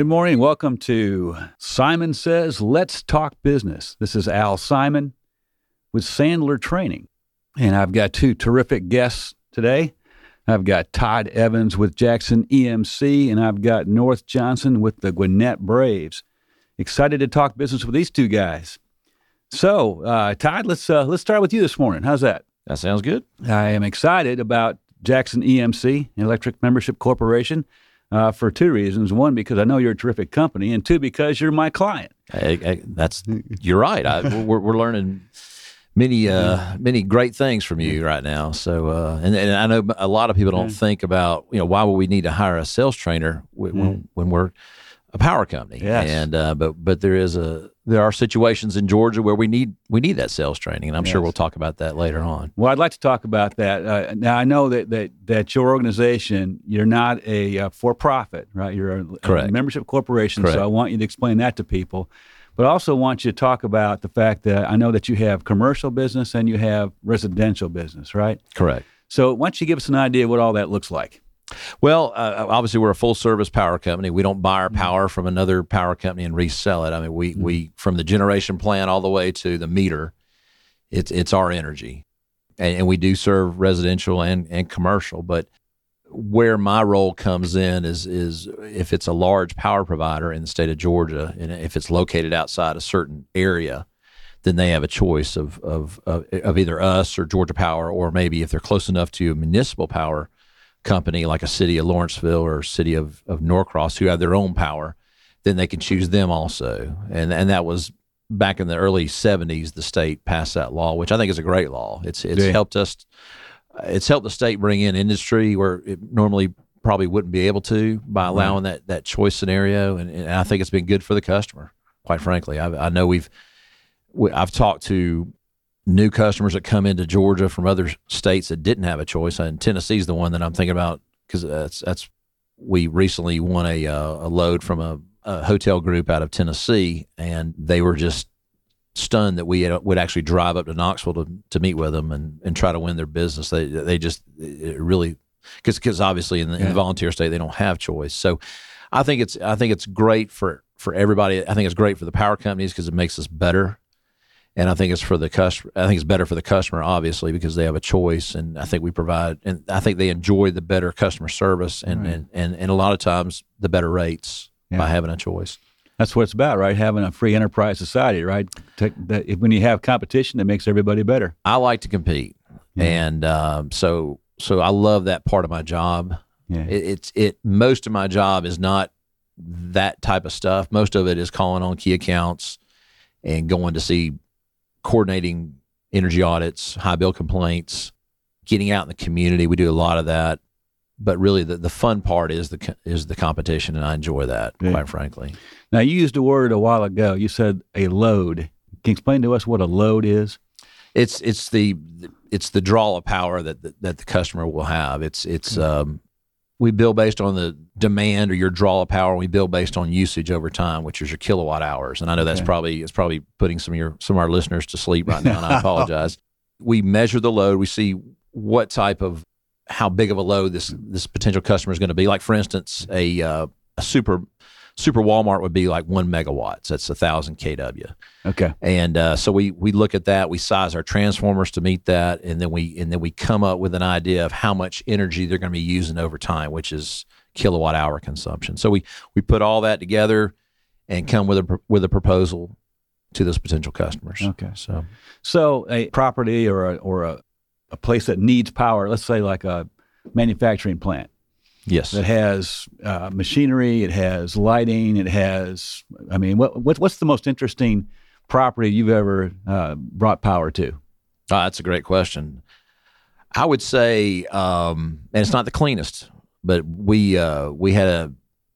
Good morning. Welcome to Simon Says Let's Talk Business. This is Al Simon with Sandler Training. And I've got two terrific guests today. I've got Todd Evans with Jackson EMC, and I've got North Johnson with the Gwinnett Braves. Excited to talk business with these two guys. So, uh, Todd, let's uh, let's start with you this morning. How's that? That sounds good. I am excited about Jackson EMC, Electric Membership Corporation uh, for two reasons. One, because I know you're a terrific company, and two, because you're my client. I, I, that's you're right. I, we're, we're learning many uh, many great things from you right now. So, uh, and, and I know a lot of people don't think about you know why would we need to hire a sales trainer when, when, when we're a power company. Yes. And uh, but but there is a there are situations in Georgia where we need we need that sales training, and I'm sure we'll talk about that later on. Well, I'd like to talk about that. Uh, now, I know that, that, that your organization, you're not a uh, for profit, right? You're a, a membership corporation. Correct. So I want you to explain that to people. But I also want you to talk about the fact that I know that you have commercial business and you have residential business, right? Correct. So why don't you give us an idea what all that looks like? Well, uh, uh, obviously, we're a full service power company. We don't buy our mm-hmm. power from another power company and resell it. I mean, we, mm-hmm. we from the generation plant all the way to the meter, it's it's our energy, and, and we do serve residential and and commercial. But where my role comes in is is if it's a large power provider in the state of Georgia, and if it's located outside a certain area, then they have a choice of of of, of either us or Georgia Power, or maybe if they're close enough to municipal power company like a city of Lawrenceville or city of, of Norcross who have their own power, then they can choose them also. And and that was back in the early '70s. The state passed that law, which I think is a great law. It's it's Yeah. helped us. It's helped the state bring in industry where it normally probably wouldn't be able to by allowing that that choice scenario, and, and I think it's been good for the customer. Quite frankly, I, I know we've we, I've talked to new customers that come into Georgia from other states that didn't have a choice, and Tennessee's the one that I'm thinking about because that's that's we recently won a uh, a load from a, a hotel group out of Tennessee, and they were just stunned that we had, would actually drive up to Knoxville to, to meet with them and, and try to win their business. They they just it really because because obviously in the, in the volunteer state they don't have choice. So I think it's I think it's great for for everybody. I think it's great for the power companies because it makes us better. And I think it's for the customer. I think it's better for the customer, obviously, because they have a choice, and I think we provide, and I think they enjoy the better customer service, and Right. and, and and a lot of times the better rates Yeah. by having a choice. That's what it's about, right? Having a free enterprise society, right? Take that, if, when you have competition, it makes everybody better. I like to compete, Yeah. and um, so so I love that part of my job. Yeah. It, it's it. Most of my job is not that type of stuff. Most of it is calling on key accounts and going to see coordinating energy audits, high bill complaints, getting out in the community. We do a lot of that. But really, the, the fun part is the is the competition, and I enjoy that. Yeah. Quite frankly, Now, you used a word a while ago. You said a load. Can you explain to us what a load is? it's it's the it's the draw of power that that, that the customer will have. It's it's um, we bill based on the demand or your draw of power. We bill based on usage over time, which is your kilowatt hours. And I know that's Okay. probably it's probably putting some of your some of our listeners to sleep right now, and I apologize. we measure the load. We see what type of how big of a load this this potential customer is going to be. Like for instance, a uh, a super super Walmart would be like one megawatts. That's a thousand kW. Okay. And uh, so we we look at that. We size our transformers to meet that, and then we and then we come up with an idea of how much energy they're going to be using over time, which is kilowatt hour consumption. So we we put all that together and come with a with a proposal to those potential customers. Okay. So So a property or a, or a, a place that needs power, let's say like a manufacturing plant yes, that has uh, machinery, it has lighting, it has, I mean, what, what, what's the most interesting property you've ever uh, brought power to? Ah, that's a great question. I would say, um, and it's not the cleanest, but we uh, we had a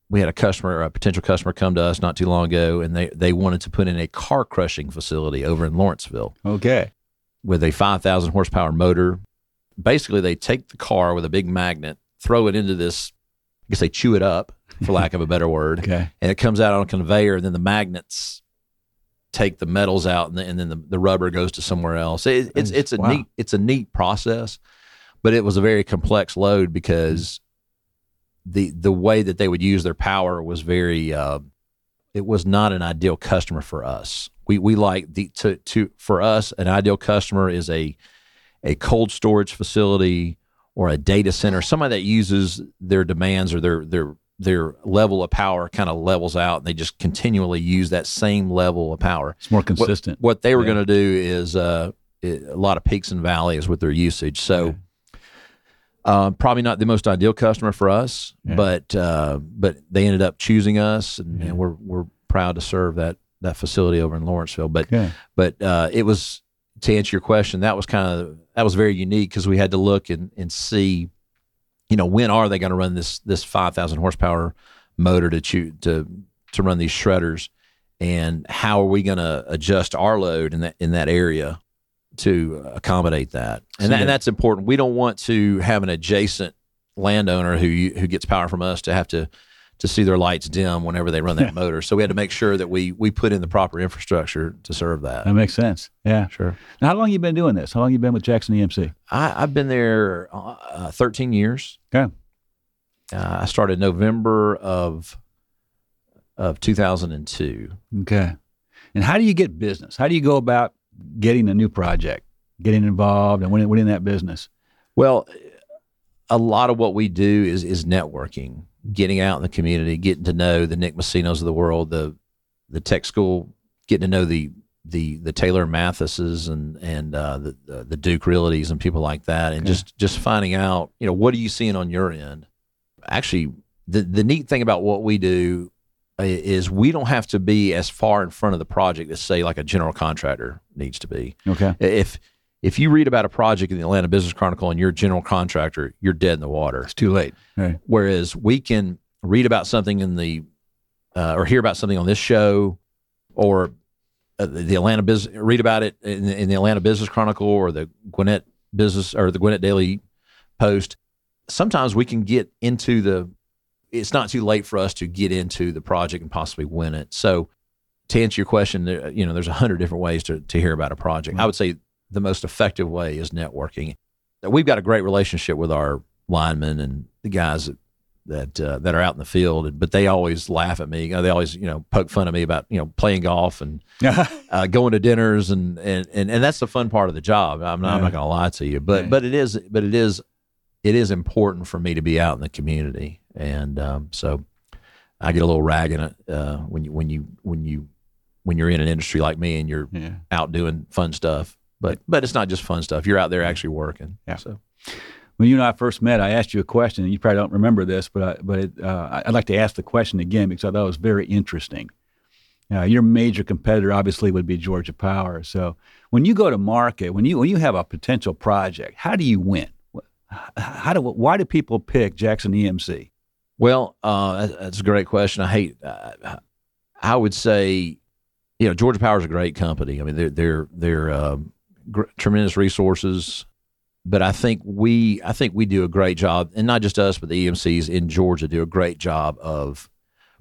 we had a customer, a potential customer, come to us not too long ago, and they they wanted to put in a car crushing facility over in Lawrenceville Okay. with a five thousand horsepower motor. Basically, they take the car with a big magnet, throw it into this. I guess they chew it up, for lack of a better word, Okay. and it comes out on a conveyor, and then the magnets take the metals out, and, the, and then the, the rubber goes to somewhere else. It, it's it's a Wow. neat it's a neat process, but it was a very complex load because the the way that they would use their power was very. Uh, it was not an ideal customer for us. We we like the to to for us an ideal customer is a a cold storage facility or a data center, somebody that uses their demands or their their their level of power kind of levels out and they just continually use that same level of power. It's more consistent. What, what they were yeah. going to do is uh, it, a lot of peaks and valleys with their usage. So. Okay. Uh, probably not the most ideal customer for us, yeah. but uh, but they ended up choosing us, and, yeah. and, we're we're proud to serve that that facility over in Lawrenceville. But but uh, it was to answer your question, that was kind of that was very unique because we had to look and, and see, you know, when are they going to run this this five thousand horsepower motor to chew, to to run these shredders, and how are we going to adjust our load in that in that area to accommodate that? And, that, and that's important. We don't want to have an adjacent landowner who who gets power from us to have to to see their lights dim whenever they run that motor. So we had to make sure that we we put in the proper infrastructure to serve that. That makes sense. Yeah, sure. Now, how long you been doing this? How long you been with Jackson EMC? I, have been there uh, 13 years. Okay. Uh, I started November of of 2002. Okay. And how do you get business? How do you go about getting a new project, getting involved, and winning, winning that business? Well, a lot of what we do is is networking getting out in the community, getting to know the Nick Massinos of the world, the the tech school, getting to know the the the Taylor Mathises and and uh, the, the, the Duke Realties and people like that, and okay. just just finding out, you know, what are you seeing on your end? Actually, the the neat thing about what we do is we don't have to be as far in front of the project as say like a general contractor needs to be. Okay. If if you read about a project in the Atlanta Business Chronicle and you're a general contractor, you're dead in the water. It's too late. Right. Whereas we can read about something in the uh, or hear about something on this show or uh, the Atlanta business read about it in, in, the Atlanta Business Chronicle or the Gwinnett Business or the Gwinnett Daily Post. Sometimes we can get into the. It's not too late for us to get into the project and possibly win it. So, to answer your question, you know, there's a hundred different ways to to hear about a project. I would say the most effective way is networking. We've got a great relationship with our linemen and the guys that that, uh, that are out in the field, but they always laugh at me. They always, you know, poke fun at me about you know playing golf and uh, going to dinners, and, and and and that's the fun part of the job. I'm not, yeah. I'm not going to lie to you, but right. but it is but it is it is important for me to be out in the community, and um, so I get a little ragging uh, when you when you when you when you're in an industry like me and you're yeah. out doing fun stuff. But but it's not just fun stuff. You're out there actually working. Yeah. So when you and I first met, I asked you a question, and you probably don't remember this, but I, but it, uh, I'd like to ask the question again because I thought it was very interesting. Uh, your major competitor obviously would be Georgia Power. So when you go to market, when you when you have a potential project, how do you win? How do why do people pick Jackson EMC? Well, uh, that's a great question. I hate. Uh, I would say, you know, Georgia Power is a great company. I mean, they're they're they're um, gr- tremendous resources. But I think we, I think we do a great job, and not just us, but the EMCs in Georgia do a great job of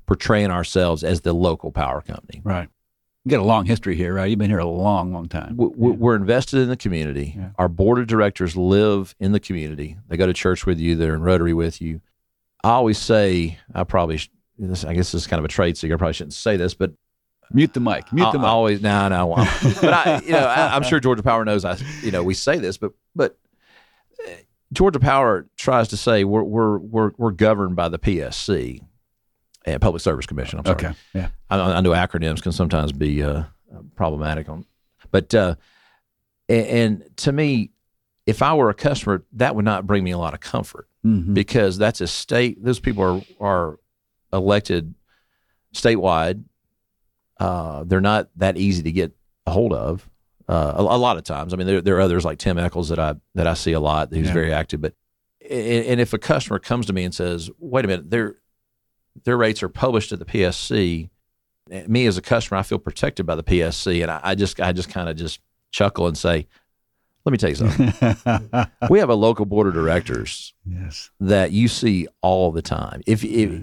portraying ourselves as the local power company. Right. You got a long history here, right? You've been here a long, long time. We, are invested in the community. Yeah. Our board of directors live in the community. They go to church with you. They're in Rotary with you. I always say, I probably, I guess this is kind of a trade secret. I probably shouldn't say this, but Mute the mic. Mute the mic. Always, no, no. Well, but I, you know, I, am sure Georgia Power knows. I, you know, we say this, but but uh, Georgia Power tries to say we're we're we're, we're governed by the PSC, and Public Service Commission. I'm sorry. Okay. Yeah. I, I know acronyms can sometimes be uh, problematic on, but uh, and, and, to me, if I were a customer, that would not bring me a lot of comfort mm-hmm. because that's a state. Those people are are elected statewide uh, they're not that easy to get a hold of. Uh, a, a, lot of times, I mean, there, there, are others like Tim Echols that I that I see a lot. Who's yeah. very active, but and, and, if a customer comes to me and says, "Wait a minute, their their rates are published at the PSC," eh, me as a customer, I feel protected by the PSC, and I, I just I just kind of just chuckle and say, "Let me tell you something. we have a local board of directors yes. that you see all the time. If if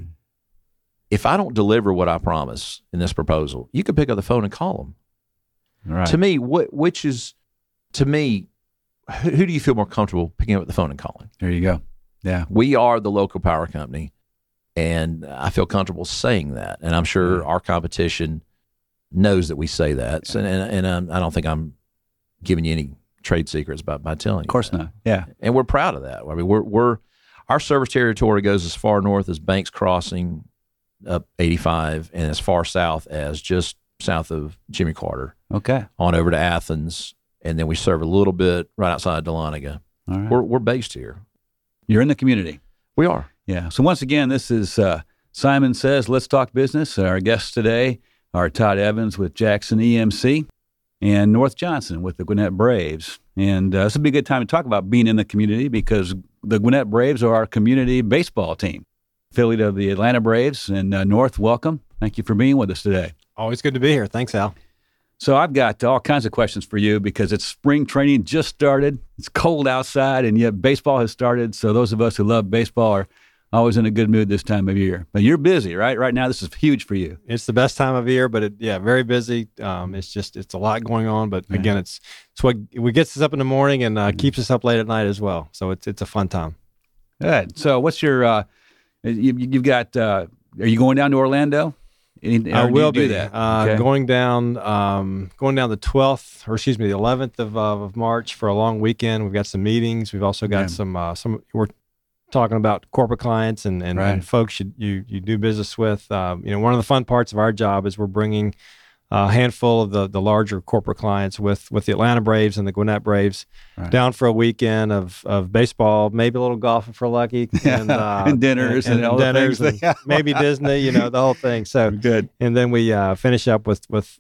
if I don't deliver what I promise in this proposal, you can pick up the phone and call them. Right. To me, what which is to me, who, who, do you feel more comfortable picking up the phone and calling? There you go. Yeah, we are the local power company. And I feel comfortable saying that. And I'm sure our competition knows that we say that. So, and and um, I don't think I'm giving you any trade secrets by, by telling you. Of course that. not. Yeah. And we're proud of that. I mean, we're, we're, our service territory goes as far north as Banks Crossing up 85 and as far south as just south of Jimmy Carter Okay. on over to Athens. And then we serve a little bit right outside Dahlonega. All right. We're, we're based here. You're in the community. We are. Yeah. So once again, this is uh, Simon Says, Let's Talk Business. Our guests today are Todd Evans with Jackson EMC and North Johnson with the Gwinnett Braves. And uh, this would be a good time to talk about being in the community because the Gwinnett Braves are our community baseball team, affiliate of the Atlanta Braves. And uh, North, welcome. Thank you for being with us today. Always good to be here. Thanks, Al. So I've got all kinds of questions for you because it's spring training just started. It's cold outside, and yet baseball has started. So those of us who love baseball are always in a good mood this time of year. But you're busy, right? Right now, this is huge for you. It's the best time of year, but it, yeah, very busy. Um, it's just it's a lot going on, but Yeah. again, it's it's what what gets us up in the morning and uh, keeps us up late at night as well. So it's it's a fun time. Good. So what's your? Uh, you, you've got. Uh, are you going down to Orlando? Any- I or do you will do be that. Uh, Okay. going down um, going down the twelfth, or excuse me, the eleventh of uh, of March for a long weekend. We've got some meetings. We've also got Yeah. some uh, some we're talking about corporate clients and and, Right. and folks you, you you do business with. Um, you know, one of the fun parts of our job is we're bringing a handful of the the larger corporate clients with with the Atlanta Braves and the Gwinnett Braves Right. down for a weekend of of baseball, maybe a little golf if we're lucky, Yeah. and, uh, And dinners and all the dinners and maybe Disney, you know, the whole thing. So Good. and then we uh, finish up with with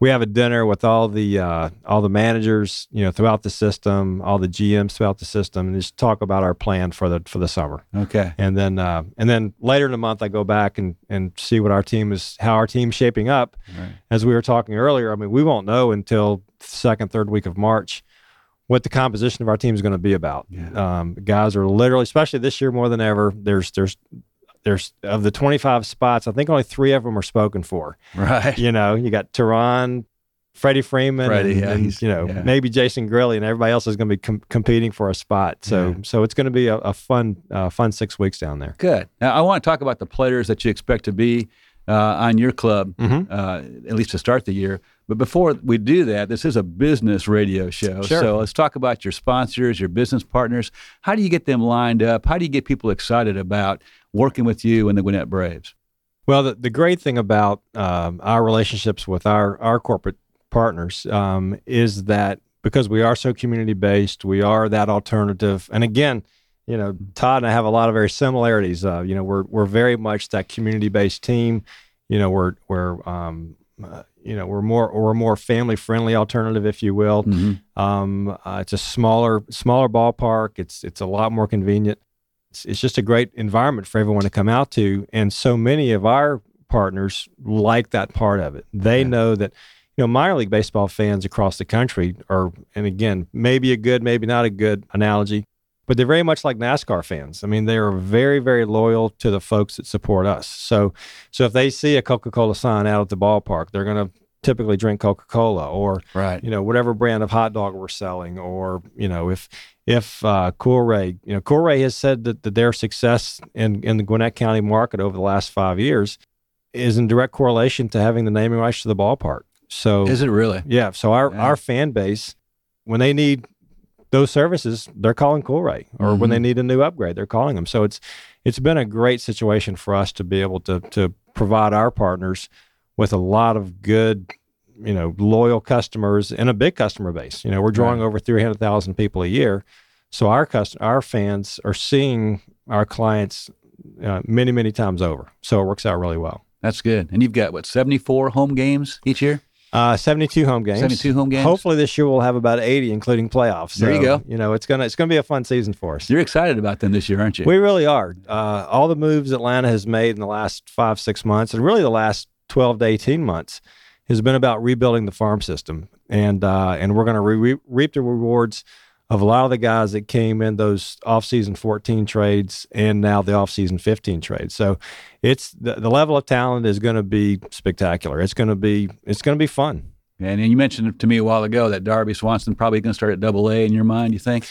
we have a dinner with all the uh, all the managers you know throughout the system all the GMs throughout the system and just talk about our plan for the for the summer Okay. and then uh, and then later in the month I go back and and see what our team is how our team's shaping up Right. as we were talking earlier I mean we won't know until second third week of March what the composition of our team is going to be about Yeah. um, guys are literally especially this year more than ever there's there's there's of the 25 spots I think only three of them are spoken for Right. you know, you got Teheran, Freddie Freeman, Freddie, and, yeah, and, you know yeah. maybe Jason Grilli, and everybody else is going to be com- competing for a spot. So Yeah. so it's going to be a, a fun uh, fun six weeks down there. Good. Now I want to talk about the players that you expect to be uh, on your club, Mhm. uh, at least to start the year. But before we do that, this is a business radio show. Sure. So let's talk about your sponsors, your business partners. How do you get them lined up? How do you get people excited about working with you and the Gwinnett Braves? Well, the, the great thing about um, our relationships with our our corporate partners um, is that because we are so community based, we are that alternative. And again, you know, Todd and I have a lot of very similarities. Uh, you know, we're we're very much that community based team. You know, we're we're um, uh, you know we're more we're a more family friendly alternative, if you will. Mm-hmm. Um, uh, it's a smaller smaller ballpark. It's it's a lot more convenient. It's, it's just a great environment for everyone to come out to, and so many of our partners like that part of it. They Yeah. know that you know minor league baseball fans across the country are, and again, maybe a good, maybe not a good analogy, but they're very much like NASCAR fans. I mean, they are very, very loyal to the folks that support us. So, so if they see a Coca-Cola sign out at the ballpark, they're going to typically drink Coca-Cola or Right. you know whatever brand of hot dog we're selling or you know if if uh, Coolray you know Coolray has said that, that their success in in the Gwinnett County market over the last five years is in direct correlation to having the naming rights to the ballpark. So Is it really? yeah, so our Yeah. our fan base when they need those services, they're calling Coolray, or when Mm-hmm. they need a new upgrade, they're calling them. So it's it's been a great situation for us to be able to to provide our partners with a lot of good, you know, loyal customers and a big customer base. You know, we're drawing Right. over three hundred thousand people a year, so our cust- our fans are seeing our clients uh, many many times over. So it works out really well. That's good. And you've got what, 74 home games each year? Uh, 72 home games. 72 home games? Hopefully this year we'll have about 80, including playoffs. There you go. You know, it's gonna it's gonna be a fun season for us. You're excited about them this year, aren't you? We really are. Uh, all the moves Atlanta has made in the last five six months, and really the last 12 to 18 months, has been about rebuilding the farm system, and uh, and we're gonna re- re- reap the rewards of a lot of the guys that came in those offseason 14 trades and now the offseason 15 trades. So it's the, the level of talent is going to be spectacular. It's going to be it's going to be fun. and, and you mentioned to me a while ago that Dansby Swanson probably going to start at double A in your mind, you think?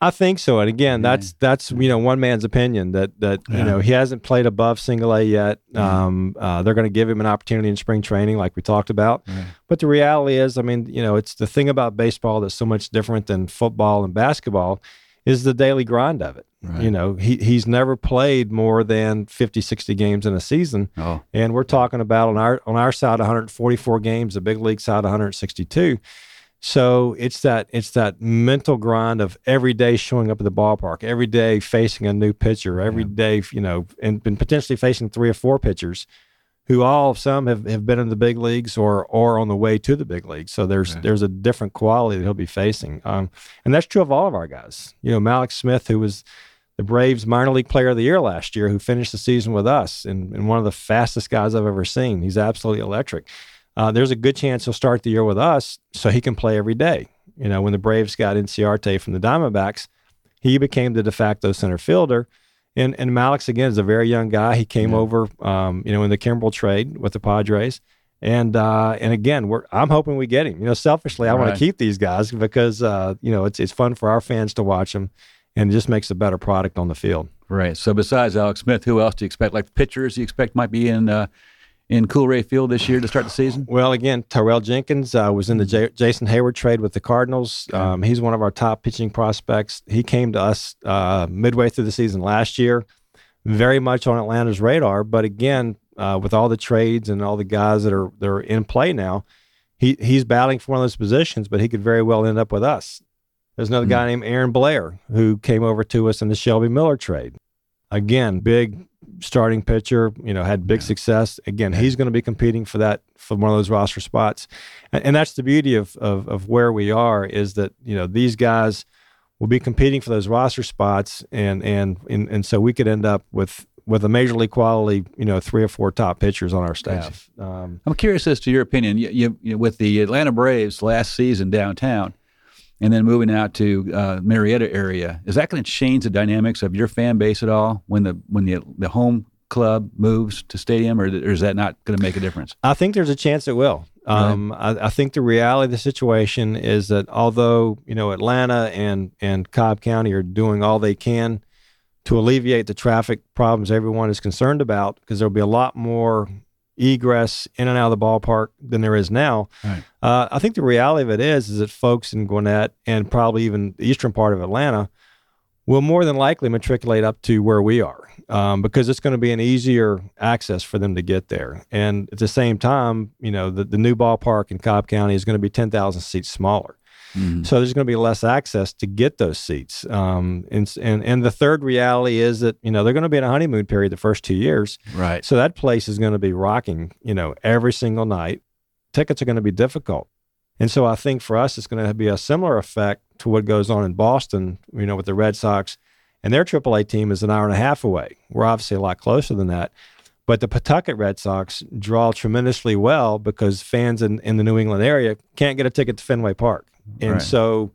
I think so. And again, Yeah. that's that's you know one man's opinion that that Yeah. you know he hasn't played above single A yet. Yeah. Um, uh, they're going to give him an opportunity in spring training, like we talked about. But the reality is, I mean, you know, it's the thing about baseball that's so much different than football and basketball is the daily grind of it. Right. You know, he he's never played more than 50, 60 games in a season. Oh, And we're talking about on our on our side 144 games, the big league side 162. So it's that it's that mental grind of every day showing up at the ballpark, every day facing a new pitcher, every day you know, and, and potentially facing three or four pitchers, who all some have, have been in the big leagues or or on the way to the big leagues. So there's Right. there's a different quality that he'll be facing, um, and that's true of all of our guys. You know, Mallex Smith, who was the Braves minor league player of the year last year, who finished the season with us and, and one of the fastest guys I've ever seen. He's absolutely electric. Uh, there's a good chance he'll start the year with us so he can play every day. You know, when the Braves got Inciarte from the Diamondbacks, he became the de facto center fielder. And, and Mallex's, again, is a very young guy. He came Yeah. over, um, you know, in the Kimbrel trade with the Padres. And uh, and again, we're I'm hoping we get him. You know, selfishly, I want to keep these guys because uh, you know it's it's fun for our fans to watch them, and it just makes a better product on the field. right. So besides Mallex Smith, who else do you expect? Like pitchers, you expect might be in uh, in Coolray Field this year to start the season? Well, again, Tyrell Jenkins uh, was in the J- Jason Heyward trade with the Cardinals. Um, he's one of our top pitching prospects. He came to us uh, midway through the season last year, very much on Atlanta's radar. But again, uh, with all the trades and all the guys that are that are in play now, he he's battling for one of those positions, but he could very well end up with us. There's another Hmm. guy named Aaron Blair who came over to us in the Shelby Miller trade. Again, big starting pitcher, you know, had big Yeah. success. Again, he's going to be competing for that for one of those roster spots. And, and that's the beauty of, of of where we are is that, you know, these guys will be competing for those roster spots and and and, and so we could end up with with a major league quality, you know, three or four top pitchers on our staff. Um, I'm curious as to your opinion. You, you, you, with the Atlanta Braves last season downtown, and then moving out to uh, Marietta area, is that going to change the dynamics of your fan base at all when the when the the home club moves to stadium, or, or is that not going to make a difference? I think there's a chance it will. Um, I, I think the reality of the situation is that although you know Atlanta and and Cobb County are doing all they can to alleviate the traffic problems everyone is concerned about, because there'll be a lot more egress in and out of the ballpark than there is now. Right. Uh, I think the reality of it is is that folks in Gwinnett and probably even the eastern part of Atlanta will more than likely matriculate up to where we are um, because it's going to be an easier access for them to get there. And at the same time, you know, the, the new ballpark in Cobb County is going to be 10,000 seats smaller. Mhm. So there's going to be less access to get those seats. Um, and, and, and the third reality is that, you know, they're going to be in a honeymoon period the first two years. Right. So that place is going to be rocking, you know, every single night. Tickets are going to be difficult. And so I think for us, it's going to be a similar effect to what goes on in Boston, you know, with the Red Sox. And their AAA team is an hour and a half away. We're obviously a lot closer than that. But the Pawtucket Red Sox draw tremendously well because fans in, in the New England area can't get a ticket to Fenway Park. And Right. so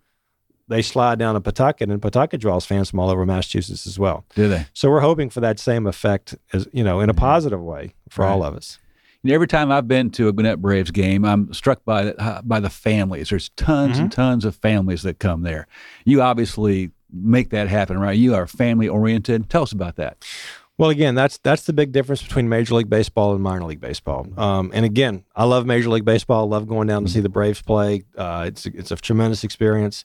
they slide down to Pawtucket, and Pawtucket draws fans from all over Massachusetts as well. Do they? So we're hoping for that same effect, as you know, in a positive way for all of us. Know, every time I've been to a Gwinnett Braves game, I'm struck by the, uh, by the families. There's tons and tons of families that come there. You obviously make that happen, right? You are family oriented. Tell us about that. Well, again, that's that's the big difference between Major League Baseball and minor league baseball. Um, and again, I love Major League Baseball. I love going down to see the Braves play. Uh, it's it's a tremendous experience.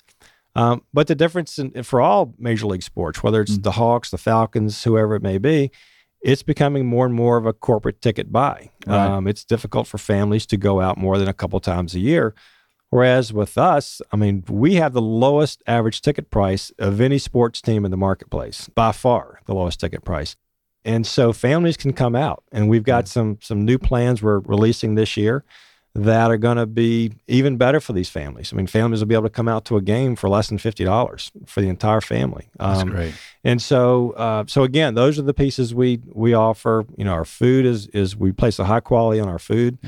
Um, but the difference in, for all major league sports, whether it's the Hawks, the Falcons, whoever it may be, it's becoming more and more of a corporate ticket buy. Right. Um, it's difficult for families to go out more than a couple times a year. Whereas with us, I mean, we have the lowest average ticket price of any sports team in the marketplace, by far the lowest ticket price. And so families can come out, and we've got some some new plans we're releasing this year that are going to be even better for these families. I mean, families will be able to come out to a game for less than fifty dollars for the entire family. That's Um, great. and so, uh, so again, those are the pieces we we offer. You know, our food is is we place a high quality on our food,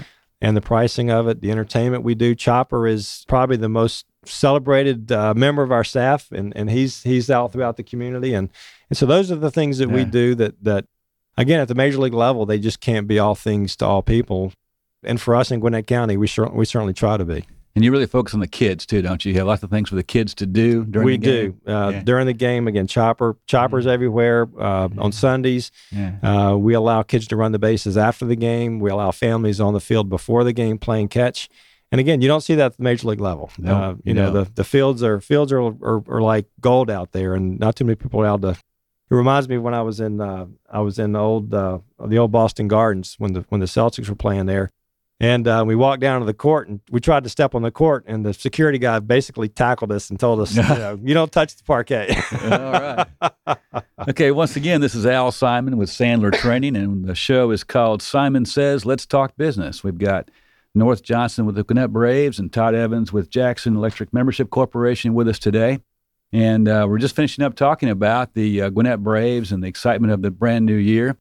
and the pricing of it. The entertainment we do. Chopper is probably the most celebrated uh, member of our staff, and and he's he's out throughout the community, and and so those are the things that we do that that again at the major league level they just can't be all things to all people. And for us in Gwinnett County, we cer- we certainly try to be. And you really focus on the kids too, don't you? You have lots of things for the kids to do during we the game. do uh, Yeah. during the game again. Chopper choppers everywhere uh, on Sundays. Yeah. Uh, we allow kids to run the bases after the game. We allow families on the field before the game playing catch. And again, you don't see that at the major league level. No, uh, you you know the the fields are fields are, are are like gold out there, and not too many people are allowed to. It reminds me when I was in uh, I was in the old uh, the old Boston Gardens when the when the Celtics were playing there, and uh, we walked down to the court and we tried to step on the court, and the security guy basically tackled us and told us, you, know, you don't touch the parquet. All right. Okay, once again, this is Al Simon with Sandler Training, and the show is called Simon Says Let's Talk Business. We've got North Johnson with the Gwinnett Braves and Todd Evans with Jackson Electric Membership Corporation with us today. And uh, we're just finishing up talking about the uh, Gwinnett Braves and the excitement of the brand new year.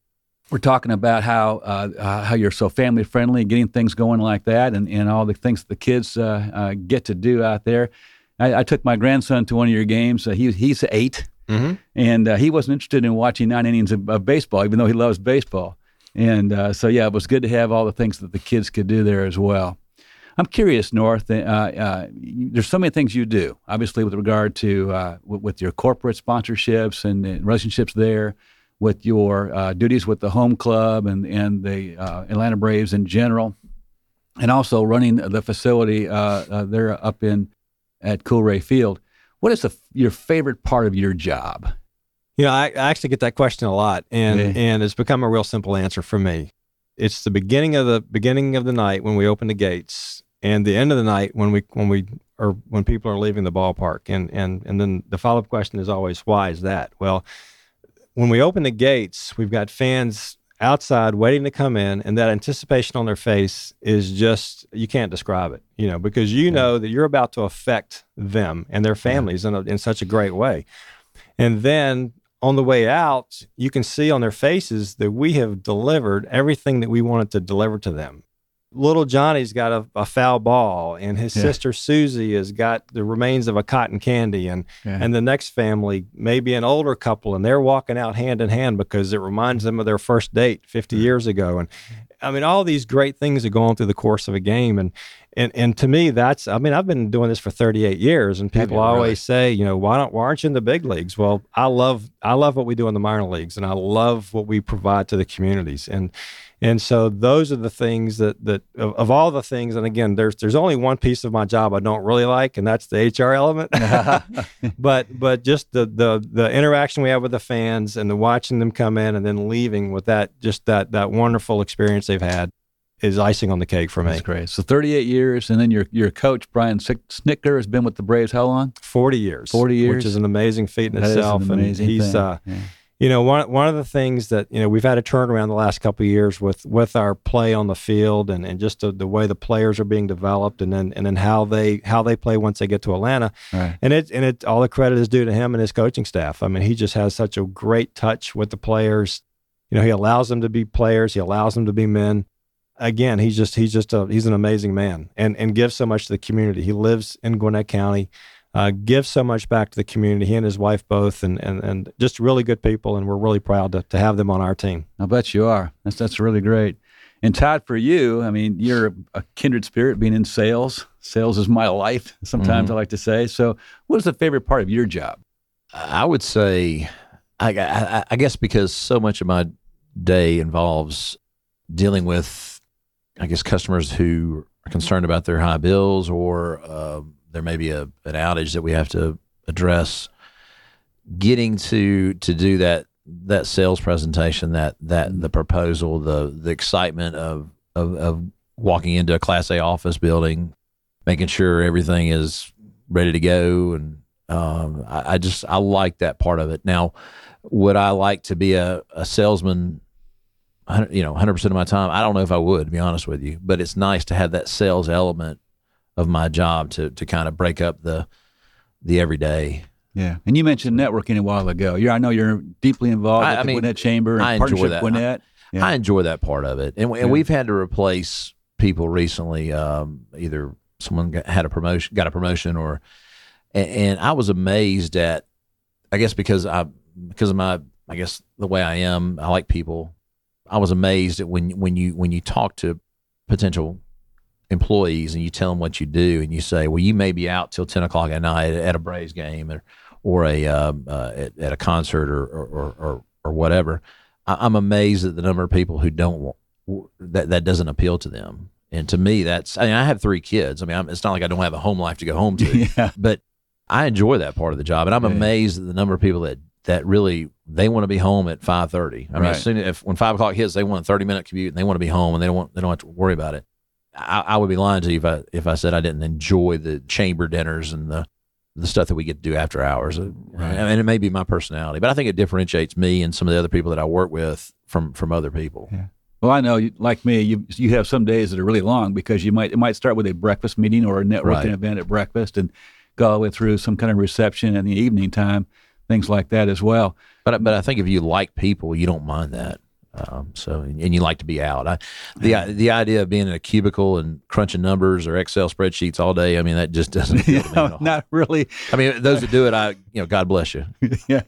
We're talking about how uh, uh, how you're so family friendly, and getting things going like that, and, and all the things the kids uh, uh, get to do out there. I, I took my grandson to one of your games. Uh, he, he's eight mm-hmm. and uh, he wasn't interested in watching nine innings of, of baseball, even though he loves baseball. And uh, so, yeah, it was good to have all the things that the kids could do there as well. I'm curious, North. Uh, uh, there's so many things you do, obviously, with regard to uh, w- with your corporate sponsorships and, and relationships there, with your uh, duties with the home club and and the uh, Atlanta Braves in general, and also running the facility there up in at Coolray Field. What is the, your favorite part of your job? You know, I, I actually get that question a lot, and Yeah. and it's become a real simple answer for me. It's the beginning of the beginning of the night when we open the gates, and the end of the night when we when we or when people are leaving the ballpark, and and and then the follow up question is always why is that? Well, when we open the gates, we've got fans outside waiting to come in, and that anticipation on their face is just you can't describe it. You know, because you know that you're about to affect them and their families in a, in such a great way. And then on the way out, you can see on their faces that we have delivered everything that we wanted to deliver to them. Little Johnny's got a, a foul ball, and his Yeah. sister Susie has got the remains of a cotton candy, and Yeah. and the next family maybe an older couple, and they're walking out hand in hand because it reminds them of their first date 50 years ago. And I mean, all these great things are going through the course of a game, and and and to me, that's I mean, I've been doing this for 38 years, and people always really? say, you know, why don't why aren't you in the big leagues? Well, I love I love what we do in the minor leagues, and I love what we provide to the communities, and and so those are the things that that of, of all the things, and again, there's there's only one piece of my job I don't really like, and that's the HR element. but but just the the the interaction we have with the fans and the watching them come in and then leaving with that just that that wonderful experience they've had is icing on the cake for me. That's great. So 38 years, and then your your coach Brian Snitker has been with the Braves how long? 40 years 40 years? which is an amazing feat in That is an itself amazing and he's thing. uh Yeah. You know one one of the things that you know we've had a turnaround the last couple of years with with our play on the field and, and just the, the way the players are being developed and then and then how they how they play once they get to Atlanta Right. and it and it all the credit is due to him and his coaching staff. I mean, he just has such a great touch with the players. You know, he allows them to be players. He allows them to be men. Again, he's just he's just a he's an amazing man and and gives so much to the community. He lives in Gwinnett County, uh, gives so much back to the community. He and his wife both, and and and just really good people. And we're really proud to to have them on our team. I bet you are. That's that's really great. And Todd, for you, I mean, you're a kindred spirit being in sales. Sales is my life. Sometimes I like to say. So, what is the favorite part of your job? I would say, I, I, I guess because so much of my day involves dealing with, I guess, customers who are concerned about their high bills or uh, there may be a, an outage that we have to address. Getting to to do that that sales presentation, that that the proposal, the the excitement of of, of walking into a Class A office building, making sure everything is ready to go and um, I, I just I like that part of it. Now, would I like to be a, a salesman? You know, hundred percent of my time. I don't know if I would, to be honest with you. But it's nice to have that sales element of my job to to kind of break up the the everyday. Yeah. And you mentioned networking a while ago. You're, I know you're deeply involved I- with I the mean, Gwinnett Chamber and I enjoy Partnership that. Gwinnett. Yeah. I enjoy that part of it, and, and Yeah. we've had to replace people recently. Um, either someone got, had a promotion, got a promotion, or and, and I was amazed at. I guess because I because of my I guess the way I am, I like people. I was amazed at when when you when you talk to potential employees and you tell them what you do and you say, well, you may be out till 10 o'clock at night at a Braves game or, or a, uh, uh, at, at, a concert or, or, or, or whatever, I, am amazed at the number of people who don't, that, that doesn't appeal to them. And to me, that's, I mean, I have three kids. I mean, I'm, it's not like I don't have a home life to go home to, yeah. but I enjoy that part of the job. And I'm yeah. amazed at the number of people that, that really they want to be home at 5:30. I mean, as soon as if when five o'clock hits, they want a 30 minute commute and they want to be home and they don't want they don't have to worry about it. I, I, would be lying to you if I if I said I didn't enjoy the chamber dinners and the the stuff that we get to do after hours. Uh, right. And it may be my personality, but I think it differentiates me and some of the other people that I work with from from other people. Yeah. Well, I know, like me, you you have some days that are really long because you might it might start with a breakfast meeting or a networking right. event at breakfast and go all the way through some kind of reception in the evening time, things like that as well. But but I think if you like people, you don't mind that. Um, so and you like to be out. I, the the idea of being in a cubicle and crunching numbers or Excel spreadsheets all day. I mean, that just doesn't. yeah, not really. I mean, those that do it, I you know, God bless you. yeah,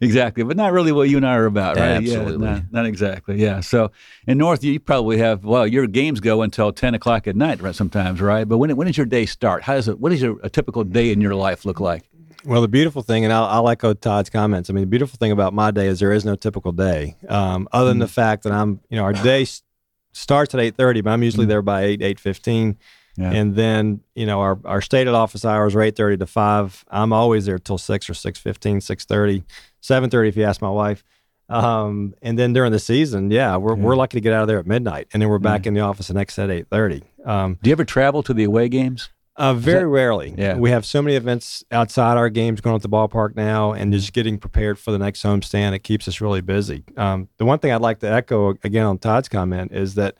exactly. But not really what you and I are about, right? Absolutely. Yeah, not, not, exactly. Yeah. So in North, you probably have well, your games go until ten o'clock at night, right? Sometimes, right? But when when does your day start? How does it? What does your, a typical day in your life look like? Well, the beautiful thing, and I'll, I'll, echo Todd's comments. I mean, the beautiful thing about my day is there is no typical day, um, other than the mm. fact that I'm, you know, our day starts at eight thirty, but I'm usually mm. there by eight eight fifteen, yeah. and then you know our our stated office hours are eight thirty to five. I'm always there till six or six fifteen, six thirty, seven thirty if you ask my wife. Um, and then during the season, yeah, we're yeah. we're lucky to get out of there at midnight, and then we're back yeah. in the office the next at eight thirty. Um, Do you ever travel to the away games? Uh, very that, rarely. Yeah. We have so many events outside our games going at the ballpark now and just getting prepared for the next homestand. It keeps us really busy. Um, the one thing I'd like to echo again on Todd's comment is that,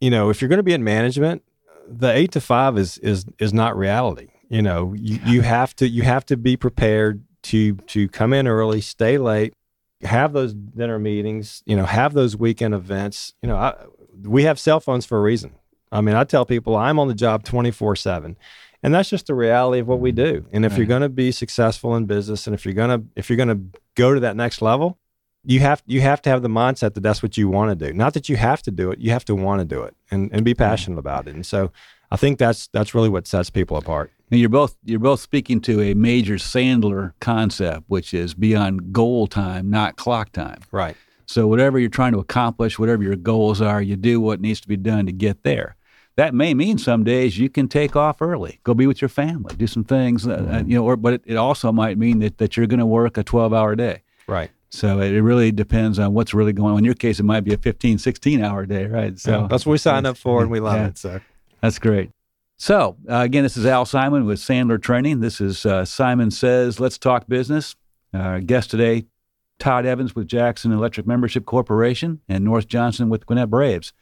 you know, if you're going to be in management, the eight to five is is is not reality. You know, you, you have to you have to be prepared to to come in early, stay late, have those dinner meetings, you know, have those weekend events. You know, I, we have cell phones for a reason. I mean, I tell people I'm on the job 24 7. And that's just the reality of what we do. And if right. you're going to be successful in business and if you're going to if you're going to go to that next level, you have you have to have the mindset that that's what you want to do. Not that you have to do it, you have to want to do it and and be passionate about it. And so I think that's that's really what sets people apart. Now you're both you're both speaking to a major Sandler concept, which is beyond goal time, not clock time. Right. So whatever you're trying to accomplish, whatever your goals are, you do what needs to be done to get there that may mean some days you can take off early, go be with your family, do some things, uh, uh mm-hmm. you know. Or, but it, it, also might mean that, that you're going to work a 12 hour day. Right. So it, really depends on what's really going on. In your case, it might be a 15, 16 hour day, right? So yeah, that's what we signed up for, and we love yeah, it. So that's great. So uh, again, this is Al Simon with Sandler Training. This is uh, Simon says, "Let's talk business." Our guest today, Todd Evans with Jackson Electric Membership Corporation, and North Johnson with Gwinnett Braves.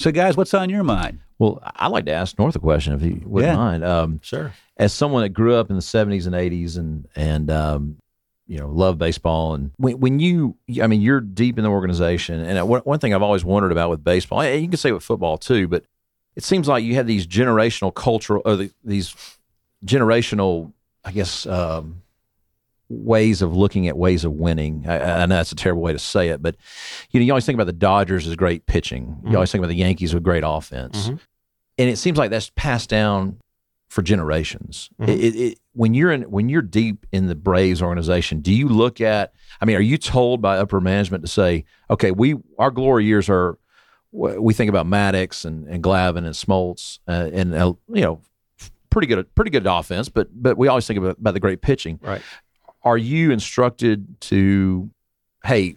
So, guys, what's on your mind? Well, I'd like to ask North a question, if you wouldn't yeah. mind. Um, sure. As someone that grew up in the '70s and '80s, and and um, you know, love baseball, and when, when you, I mean, you're deep in the organization, and one, one thing I've always wondered about with baseball, and you can say with football too, but it seems like you have these generational cultural, or the, these generational, I guess, um, ways of looking at ways of winning. I, I, know that's a terrible way to say it, but you know, you always think about the Dodgers as great pitching. You mm-hmm. always think about the Yankees with great offense. Mm-hmm and it seems like that's passed down for generations. Mm-hmm. It, it, when you're in when you're deep in the Braves organization, do you look at? I mean, are you told by upper management to say, okay, we our glory years are. We think about Maddux and, and Glavine and Smoltz uh, and uh, you know pretty good pretty good offense, but but we always think about, about the great pitching. Right. Are you instructed to, hey,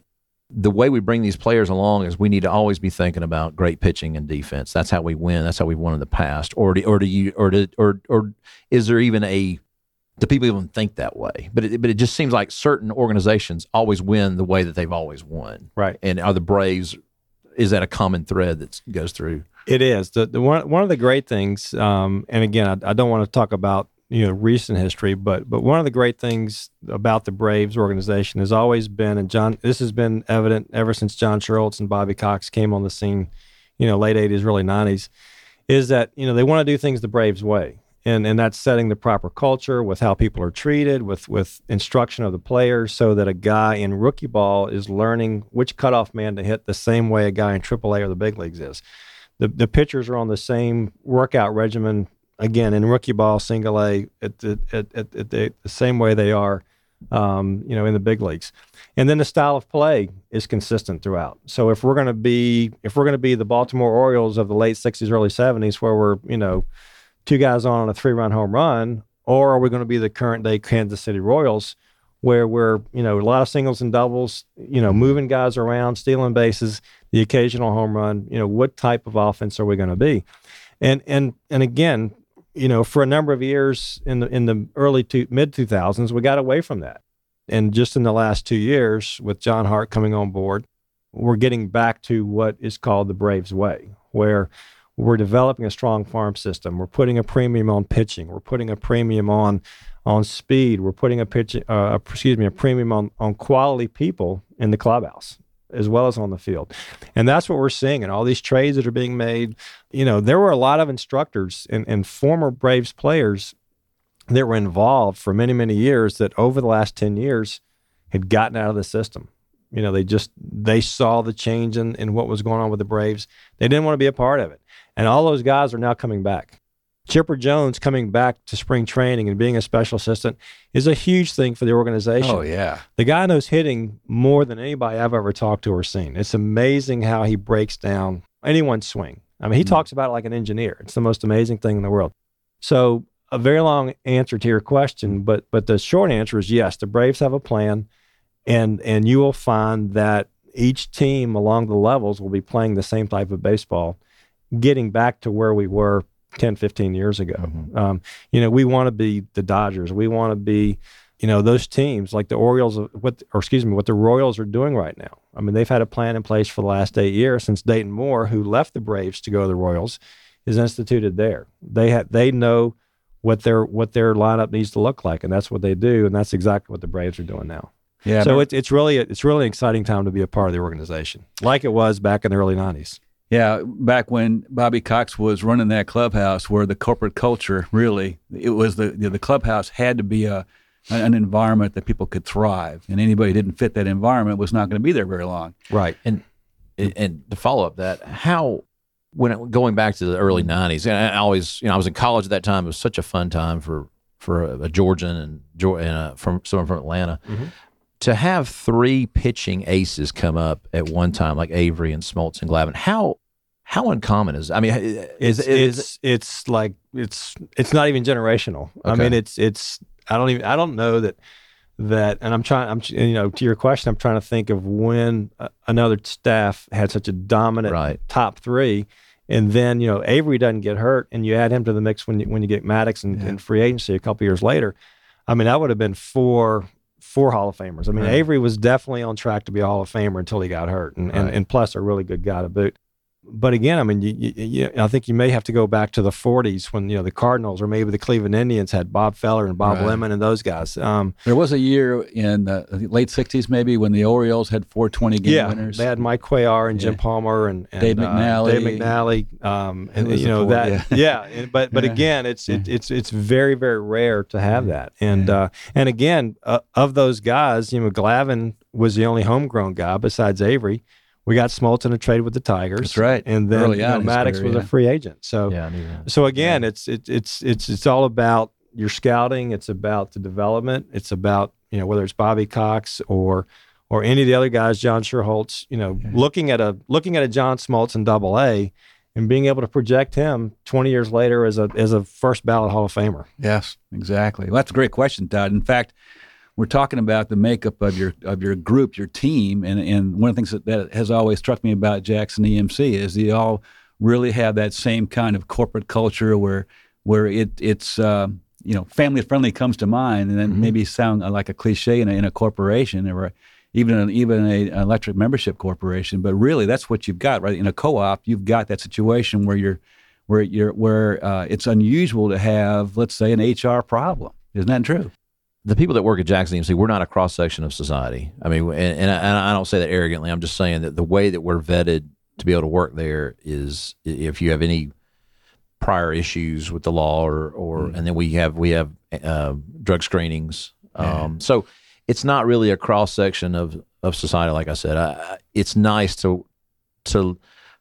the way we bring these players along is we need to always be thinking about great pitching and defense. That's how we win. That's how we've won in the past. Or do, or do you or do, or or is there even a do people even think that way? But it, but it just seems like certain organizations always win the way that they've always won. Right. And are the Braves is that a common thread that goes through? It is. The, the one one of the great things, um, and again, I, I don't want to talk about you know recent history, but but one of the great things about the Braves organization has always been, and John, this has been evident ever since John Schuerholz and Bobby Cox came on the scene, you know, late '80s, early '90s, is that you know they want to do things the Braves way, and and that's setting the proper culture with how people are treated, with with instruction of the players, so that a guy in rookie ball is learning which cutoff man to hit the same way a guy in AAA or the big leagues is. the the pitchers are on the same workout regimen again in rookie ball, single A, at the at, at, at the, the same way they are, um, you know, in the big leagues. And then the style of play is consistent throughout. So if we're going to be if we're going to be the Baltimore Orioles of the late '60s, early '70s, where we're you know two guys on a three-run home run, or are we going to be the current day Kansas City Royals? Where we're, you know, a lot of singles and doubles, you know, moving guys around, stealing bases, the occasional home run. You know, what type of offense are we going to be? And and and again, you know, for a number of years in the in the early to mid 2000s, we got away from that. And just in the last two years, with John Hart coming on board, we're getting back to what is called the Braves way, where we're developing a strong farm system. We're putting a premium on pitching. We're putting a premium on on speed. We're putting a pitch, uh, excuse me, a premium on on quality people in the clubhouse as well as on the field. And that's what we're seeing. And all these trades that are being made, you know, there were a lot of instructors and, and former Braves players that were involved for many, many years that over the last 10 years had gotten out of the system. You know, they just they saw the change in, in what was going on with the Braves. They didn't want to be a part of it. And all those guys are now coming back. Chipper Jones coming back to spring training and being a special assistant is a huge thing for the organization. Oh yeah, the guy knows hitting more than anybody I've ever talked to or seen. It's amazing how he breaks down anyone's swing. I mean, he mm-hmm. talks about it like an engineer. It's the most amazing thing in the world. So, a very long answer to your question, but but the short answer is yes. The Braves have a plan, and and you will find that each team along the levels will be playing the same type of baseball, getting back to where we were 10, 15 years ago. Mm-hmm. Um, you know, we want to be the Dodgers. We want to be, you know, those teams like the Orioles, what, or excuse me, what the Royals are doing right now. I mean, they've had a plan in place for the last eight years since Dayton Moore, who left the Braves to go to the Royals, is instituted there. They have, they know what their what their lineup needs to look like, and that's what they do, and that's exactly what the Braves are doing now. Yeah. So it's it's really it's really an exciting time to be a part of the organization, like it was back in the early '90s. Yeah, back when Bobby Cox was running that clubhouse, where the corporate culture really it was the the clubhouse had to be a an environment that people could thrive, and anybody who didn't fit that environment was not going to be there very long. Right, and and to follow up that, how when it, going back to the early '90s, and I always you know I was in college at that time. It was such a fun time for for a, a Georgian and, and uh, from someone from Atlanta. Mm-hmm to have three pitching aces come up at one time, like Avery and Smoltz and Glavine, how how uncommon is? I mean, is, it's is, it's, it's like it's it's not even generational. Okay. I mean, it's it's I don't even I don't know that that and I'm trying I'm you know to your question I'm trying to think of when another staff had such a dominant right. top three and then you know Avery doesn't get hurt and you add him to the mix when you when you get Maddux and, yeah. free agency a couple years later I mean that would have been four four Hall of Famers I mean right. Avery was definitely on track to be a Hall of Famer until he got hurt and, right. and, and plus a really good guy to boot but again, I mean, you, you, I think you may have to go back to the 40s when you know the Cardinals or maybe the Cleveland Indians had Bob Feller and Bob right. Lemon and those guys. Um, there was a year in the late 60s maybe when the Orioles had 420 game yeah, winners. they had Mike Cuellar and yeah. Jim Palmer and, and Dave McNally. Uh, Dave McNally. Um, and you know that, yeah. yeah. But but again, it's it, it's it's very very rare to have that. And uh, and again, uh, of those guys, you know, Glavine was the only homegrown guy besides Avery we got Smoltz in a trade with the Tigers. That's right. And then you know, Maddux career, was yeah. a free agent. So yeah, so again, yeah. it's it, it's it's it's all about your scouting. It's about the development. It's about you know whether it's Bobby Cox or or any of the other guys, John Schuerholz. You know, yeah. looking at a looking at a John Smoltz in Double A and being able to project him 20 years later as a as a first ballot Hall of Famer. Yes, exactly. Well, that's a great question, Todd. In fact, we're talking about the makeup of your of your group, your team, and and one of the things that, that has always struck me about Jackson EMC is they all really have that same kind of corporate culture where where it it's uh, you know family friendly comes to mind, and then mm-hmm. maybe sound like a cliche in a, in a corporation or even an, even a, an electric membership corporation, but really that's what you've got right in a co-op. You've got that situation where you're where you're where uh, it's unusual to have let's say an HR problem. Isn't that true? The people that work at Jackson EMC, we're not a cross section of society. I mean, and, and, I, and, I, don't say that arrogantly. I'm just saying that the way that we're vetted to be able to work there is if you have any prior issues with the law or, or mm. and then we have we have uh, drug screenings. Yeah. Um, so it's not really a cross section of of society. Like I said, I, it's nice to to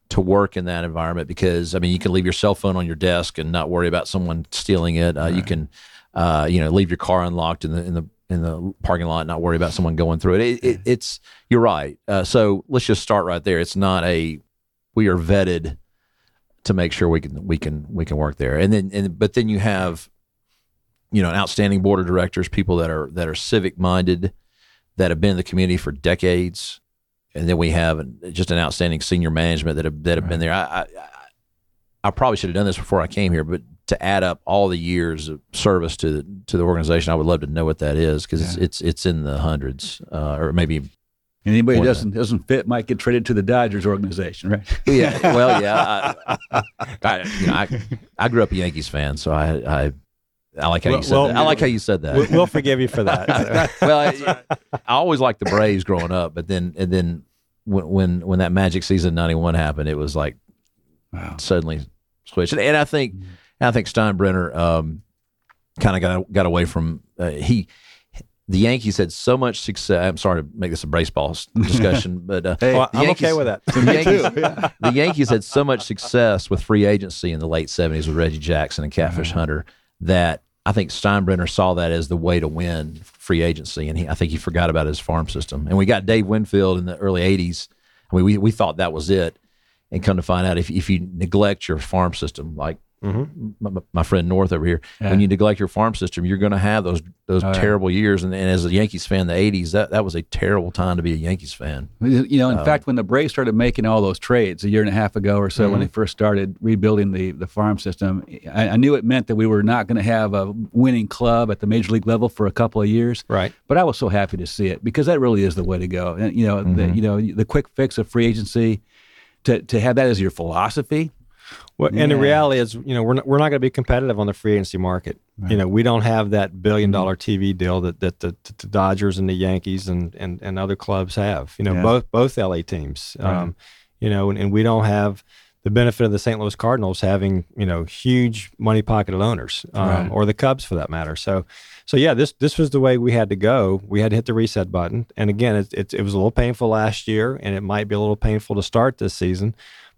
to work in that environment because I mean you can leave your cell phone on your desk and not worry about someone stealing it. Uh, You can uh, you know leave your car unlocked in the in the in the parking lot, not worry about someone going through it. it, it it's you're right. Uh, so let's just start right there. It's not a we are vetted to make sure we can we can we can work there, and then and but then you have you know an outstanding board of directors, people that are that are civic minded, that have been in the community for decades, and then we have an, just an outstanding senior management that have that have been there. I, I I probably should have done this before I came here, but to add up all the years of service to the to the organization, I would love to know what that is because it's, Yeah. it's it's in the hundreds uh, or maybe Anybody who More doesn't doesn't fit might get traded to the Dodgers organization, right? yeah. Well, yeah. I, I, you know, I, I grew up a Yankees fan, so I I, I like how Well- you said well, that. I like how you said that. We'll, we'll forgive you for that. well, I, I always liked the Braves growing up, but then and then when when when that Magic season '91 happened, it was like Wow. suddenly switched. And, and I think I think Steinbrenner um, kind of got got away from uh, he. The Yankees had so much success. I'm sorry to make this a baseball discussion, but uh, Hey, Well, I'm Yankees- okay with that. the Yankees, the Yankees had so much success with free agency in the late 70s with Reggie Jackson and Catfish Hunter that I think Steinbrenner saw that as the way to win free agency. And he, I think he forgot about his farm system. And we got Dave Winfield in the early 80s. I mean, we, we thought that was it. And come to find out, if, if you neglect your farm system, like my, my friend North over here, Yeah. when you neglect your farm system, you're going to have those those Oh, yeah. terrible years. And, and as a Yankees fan, the 80s, that, that was a terrible time to be a Yankees fan. You know, in Uh, fact, when the Braves started making all those trades a year and a half ago or so, when Mm-hmm. they first started rebuilding the, the farm system, I, I knew it meant that we were not going to have a winning club at the major league level for a couple of years. Right. But I was so happy to see it because that really is the way to go. And you know, Mm-hmm. the, you know, the quick fix of free agency, to to have that as your philosophy. Well, and the reality is, you know, we're not, we're not going to be competitive on the free agency market. You know, we don't have that billion Mm-hmm. TV deal that, that the, the Dodgers and the Yankees and, and, and other clubs have. You know, Yeah. both both LA teams. Right. Um, you know, and, and we don't have the benefit of the St. Louis Cardinals having you know huge money pocketed owners, um, Right. or the Cubs for that matter. So, so yeah, this this was the way we had to go. We had to hit the reset button. And again, it, it, it was a little painful last year, and it might be a little painful to start this season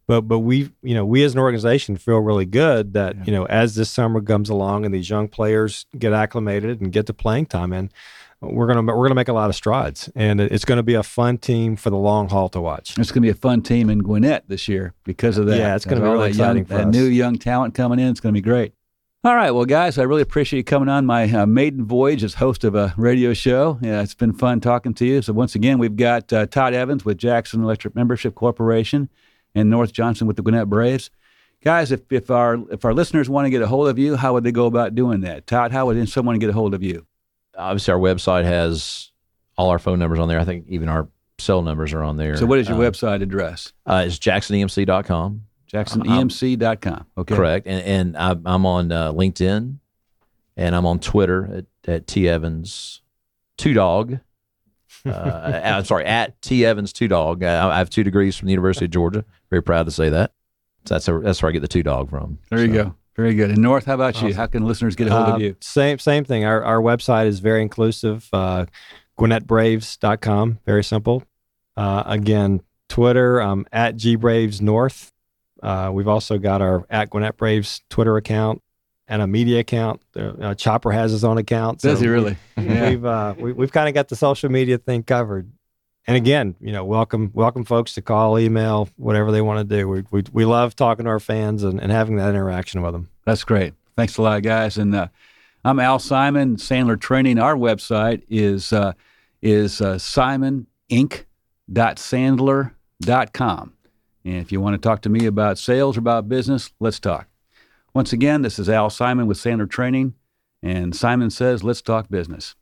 but but we you know we as an organization feel really good that you know as this summer comes along and these young players get acclimated and get the playing time in we're gonna we're gonna make a lot of strides and it's gonna be a fun team for the long haul to watch It's going to be a fun team in Gwinnett this year because of that. Yeah, it's gonna be really that young- exciting for that us. new young talent coming in. It's going to be great. All right, well, guys, I really appreciate you coming on my uh, maiden voyage as host of a radio show. Yeah, it's been fun talking to you. So once again, we've got uh, Todd Evans with Jackson Electric Membership Corporation and North Johnson with the Gwinnett Braves. Guys, if, if our if our listeners want to get a hold of you, how would they go about doing that? Todd, how would someone get a hold of you? obviously our website has all our phone numbers on there. I think even our cell numbers are on there. So what is your Um, website address? Uh, it's jacksonemc.com. JacksonEMC.com. Okay. Correct. And, and I, I'm on uh, LinkedIn and I'm on Twitter at, at T Evans two dog. Uh, I'm sorry, at T Evans two dog. I, I have two degrees from the University of Georgia. Very proud to say that. So that's, a, that's where I get the two dog from. There you go. Very good. And North, how about you? How can listeners get a hold Uh, of you? same same thing our, our website is very inclusive uh, gwinnettbraves.com very simple uh, again twitter um, at gbravesnorth uh, we've also got our at gwinnett braves twitter account and a media account uh, chopper has his own account Does he really? Yeah. we've uh, we, we've kind of got the social media thing covered. And again, you know, welcome welcome folks to call, email, whatever they want to do. We we, we love talking to our fans and, and having that interaction with them. That's great. Thanks a lot, guys. And uh, I'm Al Simon, Sandler Training. Our website is uh, is uh, simoninc.sandler.com. And if you want to talk to me about sales or about business, let's talk. Once again, this is Al Simon with Sandler Training. And Simon says, let's talk business.